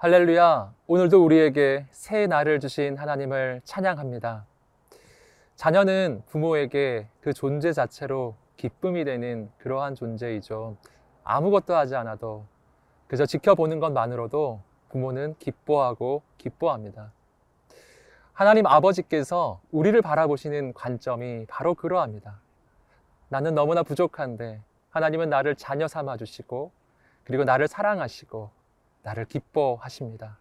할렐루야. 오늘도 우리에게 새 날을 주신 하나님을 찬양합니다. 자녀는 부모에게 그 존재 자체로 기쁨이 되는 그러한 존재이죠. 아무것도 하지 않아도 그저 지켜보는 것만으로도 부모는 기뻐하고 기뻐합니다. 하나님 아버지께서 우리를 바라보시는 관점이 바로 그러합니다. 나는 너무나 부족한데 하나님은 나를 자녀 삼아 주시고 그리고 나를 사랑하시고 나를 기뻐하십니다.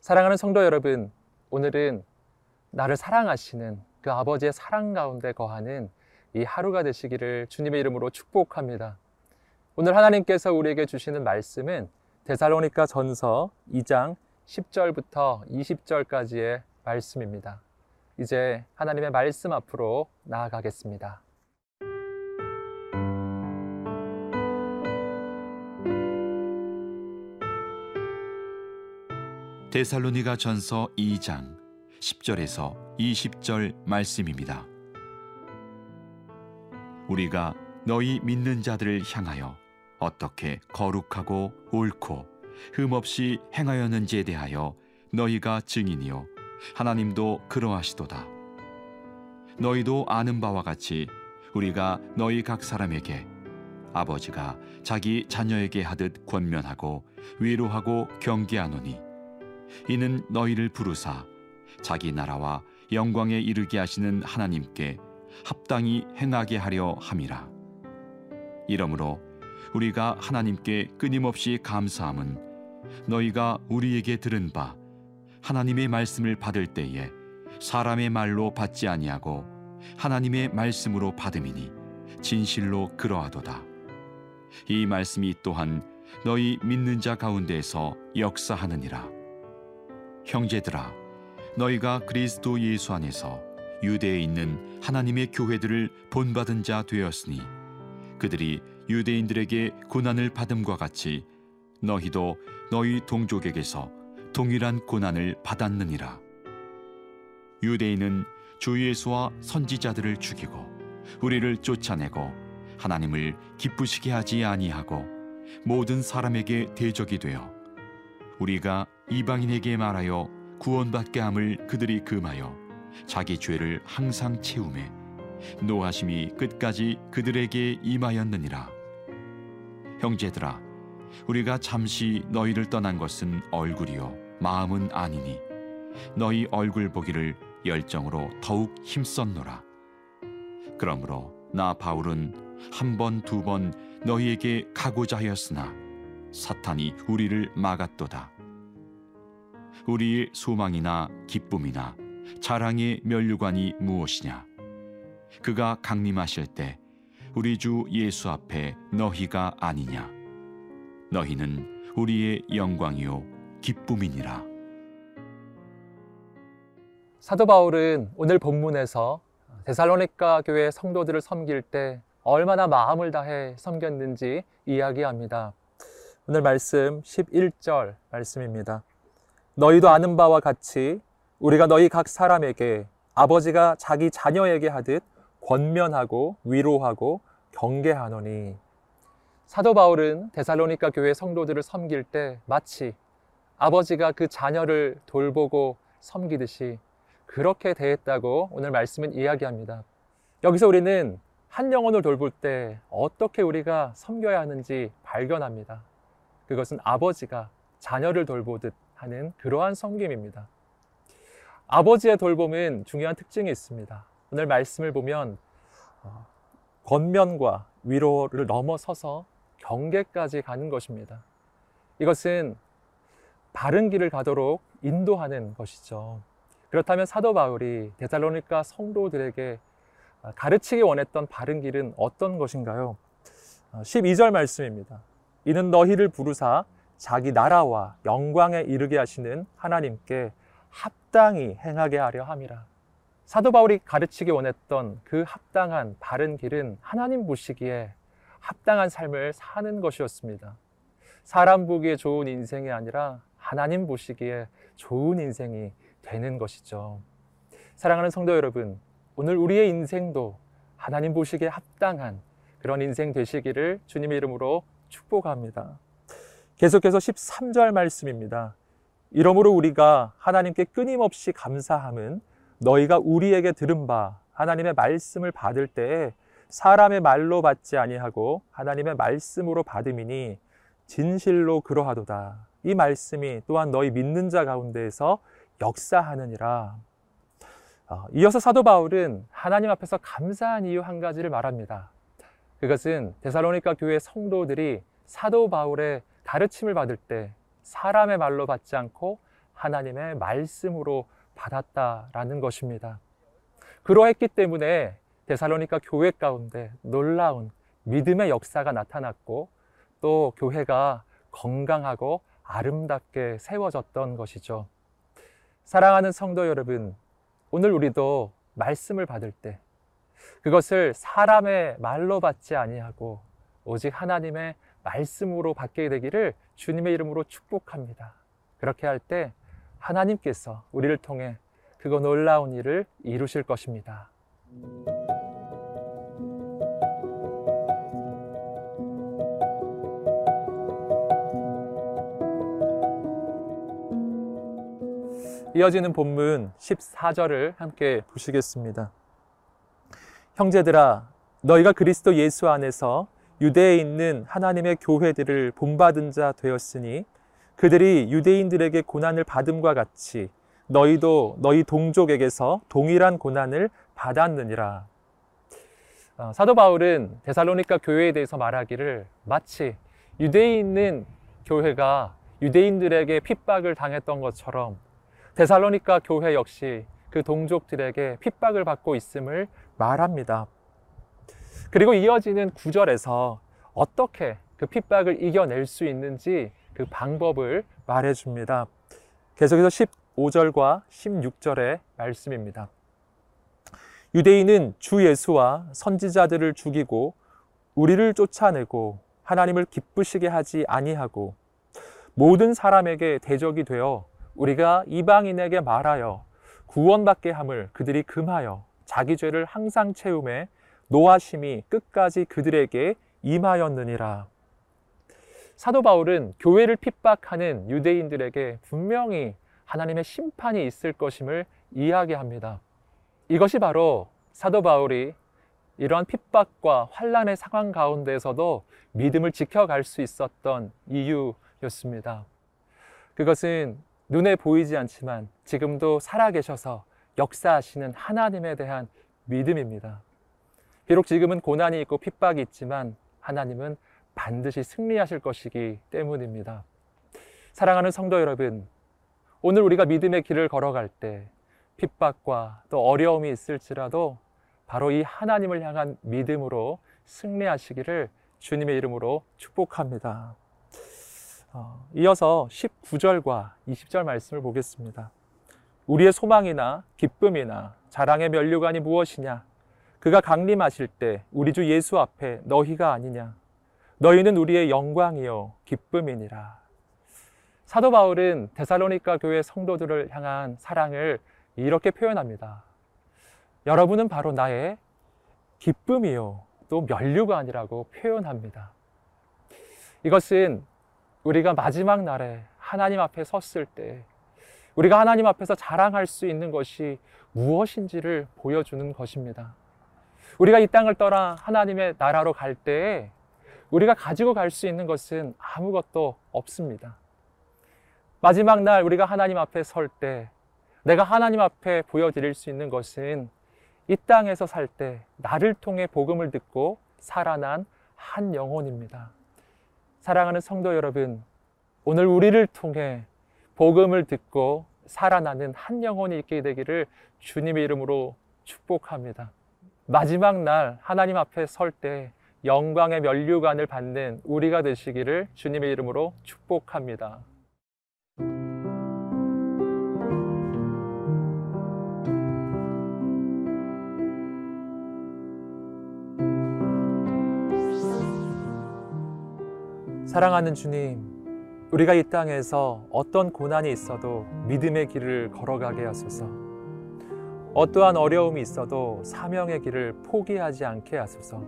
사랑하는 성도 여러분, 오늘은 나를 사랑하시는 그 아버지의 사랑 가운데 거하는 이 하루가 되시기를 주님의 이름으로 축복합니다. 오늘 하나님께서 우리에게 주시는 말씀은 데살로니가 전서 2장 10절부터 20절까지의 말씀입니다. 이제 하나님의 말씀 앞으로 나아가겠습니다. 데살로니가 전서 2장 10절에서 20절 말씀입니다. 우리가 너희 믿는 자들을 향하여 어떻게 거룩하고 옳고 흠없이 행하였는지에 대하여 너희가 증인이요 하나님도 그러하시도다. 너희도 아는 바와 같이 우리가 너희 각 사람에게 아버지가 자기 자녀에게 하듯 권면하고 위로하고 경계하노니 이는 너희를 부르사 자기 나라와 영광에 이르게 하시는 하나님께 합당히 행하게 하려 함이라. 이러므로 우리가 하나님께 끊임없이 감사함은 너희가 우리에게 들은 바 하나님의 말씀을 받을 때에 사람의 말로 받지 아니하고 하나님의 말씀으로 받음이니 진실로 그러하도다. 이 말씀이 또한 너희 믿는 자 가운데에서 역사하느니라. 형제들아 너희가 그리스도 예수 안에서 유대에 있는 하나님의 교회들을 본받은 자 되었으니 그들이 유대인들에게 고난을 받음과 같이 너희도 너희 동족에게서 동일한 고난을 받았느니라. 유대인은 주 예수와 선지자들을 죽이고 우리를 쫓아내고 하나님을 기쁘시게 하지 아니하고 모든 사람에게 대적이 되어 우리가 이방인에게 말하여 구원받게 함을 그들이 금하여 자기 죄를 항상 채우매 노하심이 끝까지 그들에게 임하였느니라. 형제들아 우리가 잠시 너희를 떠난 것은 얼굴이요 마음은 아니니 너희 얼굴 보기를 열정으로 더욱 힘썼노라. 그러므로 나 바울은 한 번 두번 너희에게 가고자 하였으나 사탄이 우리를 막았도다 우리의 소망이나 기쁨이나 자랑의 면류관이 무엇이냐 그가 강림하실 때 우리 주 예수 앞에 너희가 아니냐 너희는 우리의 영광이요 기쁨이니라 사도 바울은 오늘 본문에서 데살로니가 교회 성도들을 섬길 때 얼마나 마음을 다해 섬겼는지 이야기합니다. 오늘 말씀 11절 말씀입니다. 너희도 아는 바와 같이 우리가 너희 각 사람에게 아버지가 자기 자녀에게 하듯 권면하고 위로하고 경계하노니 사도 바울은 데살로니가 교회 성도들을 섬길 때 마치 아버지가 그 자녀를 돌보고 섬기듯이 그렇게 대했다고 오늘 말씀은 이야기합니다. 여기서 우리는 한 영혼을 돌볼 때 어떻게 우리가 섬겨야 하는지 발견합니다. 그것은 아버지가 자녀를 돌보듯 하는 그러한 섬김입니다. 아버지의 돌봄은 중요한 특징이 있습니다. 오늘 말씀을 보면 어, 권면과 위로를 넘어서서 경계까지 가는 것입니다. 이것은 바른 길을 가도록 인도하는 것이죠. 그렇다면 사도 바울이 데살로니가 성도들에게 가르치기 원했던 바른 길은 어떤 것인가요? 12절 말씀입니다. 이는 너희를 부르사 자기 나라와 영광에 이르게 하시는 하나님께 합당히 행하게 하려 함이라. 사도 바울이 가르치기 원했던 그 합당한 바른 길은 하나님 보시기에 합당한 삶을 사는 것이었습니다. 사람 보기에 좋은 인생이 아니라 하나님 보시기에 좋은 인생이 되는 것이죠. 사랑하는 성도 여러분, 오늘 우리의 인생도 하나님 보시기에 합당한 그런 인생 되시기를 주님의 이름으로 축복합니다. 계속해서 13절 말씀입니다. 이러므로 우리가 하나님께 끊임없이 감사함은 너희가 우리에게 들은 바 하나님의 말씀을 받을 때에 사람의 말로 받지 아니하고 하나님의 말씀으로 받음이니 진실로 그러하도다. 이 말씀이 또한 너희 믿는 자 가운데에서 역사하느니라. 어, 이어서 사도 바울은 하나님 앞에서 감사한 이유 한 가지를 말합니다. 그것은 데살로니가 교회 성도들이 사도 바울의 가르침을 받을 때 사람의 말로 받지 않고 하나님의 말씀으로 받았다라는 것입니다. 그러했기 때문에 데살로니가 교회 가운데 놀라운 믿음의 역사가 나타났고 또 교회가 건강하고 아름답게 세워졌던 것이죠. 사랑하는 성도 여러분, 오늘 우리도 말씀을 받을 때 그것을 사람의 말로 받지 아니하고 오직 하나님의 말씀으로 받게 되기를 주님의 이름으로 축복합니다. 그렇게 할 때 하나님께서 우리를 통해 그거 놀라운 일을 이루실 것입니다. 이어지는 본문 14절을 함께 보시겠습니다. 형제들아, 너희가 그리스도 예수 안에서 유대에 있는 하나님의 교회들을 본받은 자 되었으니 그들이 유대인들에게 고난을 받음과 같이 너희도 너희 동족에게서 동일한 고난을 받았느니라. 어, 사도 바울은 데살로니가 교회에 대해서 말하기를 마치 유대에 있는 교회가 유대인들에게 핍박을 당했던 것처럼 데살로니가 교회 역시 그 동족들에게 핍박을 받고 있음을 말합니다. 그리고 이어지는 구절에서 어떻게 그 핍박을 이겨낼 수 있는지 그 방법을 말해줍니다. 계속해서 15절과 16절의 말씀입니다. 유대인은 주 예수와 선지자들을 죽이고 우리를 쫓아내고 하나님을 기쁘시게 하지 아니하고 모든 사람에게 대적이 되어 우리가 이방인에게 말하여 구원받게 함을 그들이 금하여 자기 죄를 항상 채움에 노하심이 끝까지 그들에게 임하였느니라. 사도 바울은 교회를 핍박하는 유대인들에게 분명히 하나님의 심판이 있을 것임을 이야기합니다. 이것이 바로 사도 바울이 이러한 핍박과 환란의 상황 가운데에서도 믿음을 지켜갈 수 있었던 이유였습니다. 그것은 눈에 보이지 않지만 지금도 살아계셔서 역사하시는 하나님에 대한 믿음입니다. 비록 지금은 고난이 있고 핍박이 있지만 하나님은 반드시 승리하실 것이기 때문입니다. 사랑하는 성도 여러분, 오늘 우리가 믿음의 길을 걸어갈 때 핍박과 또 어려움이 있을지라도 바로 이 하나님을 향한 믿음으로 승리하시기를 주님의 이름으로 축복합니다. 어, 이어서 19절과 20절 말씀을 보겠습니다. 우리의 소망이나 기쁨이나 자랑의 면류관이 무엇이냐? 그가 강림하실 때 우리 주 예수 앞에 너희가 아니냐? 너희는 우리의 영광이요 기쁨이니라. 사도 바울은 데살로니가 교회 성도들을 향한 사랑을 이렇게 표현합니다. 여러분은 바로 나의 기쁨이요 또 면류관이라고 표현합니다. 이것은 우리가 마지막 날에 하나님 앞에 섰을 때 우리가 하나님 앞에서 자랑할 수 있는 것이 무엇인지를 보여주는 것입니다. 우리가 이 땅을 떠나 하나님의 나라로 갈 때에 우리가 가지고 갈 수 있는 것은 아무것도 없습니다. 마지막 날 우리가 하나님 앞에 설 때 내가 하나님 앞에 보여드릴 수 있는 것은 이 땅에서 살 때 나를 통해 복음을 듣고 살아난 한 영혼입니다. 사랑하는 성도 여러분, 오늘 우리를 통해 복음을 듣고 살아나는 한 영혼이 있게 되기를 주님의 이름으로 축복합니다. 마지막 날 하나님 앞에 설 때 영광의 면류관을 받는 우리가 되시기를 주님의 이름으로 축복합니다. 사랑하는 주님, 우리가 이 땅에서 어떤 고난이 있어도 믿음의 길을 걸어가게 하소서. 어떠한 어려움이 있어도 사명의 길을 포기하지 않게 하소서.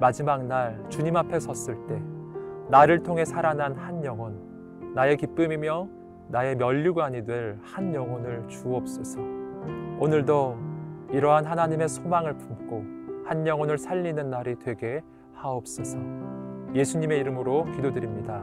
마지막 날 주님 앞에 섰을 때 나를 통해 살아난 한 영혼, 나의 기쁨이며 나의 면류관이 될 한 영혼을 주옵소서. 오늘도 이러한 하나님의 소망을 품고 한 영혼을 살리는 날이 되게 하옵소서. 예수님의 이름으로 기도드립니다.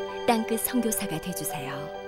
땅끝 선교사가 되주세요.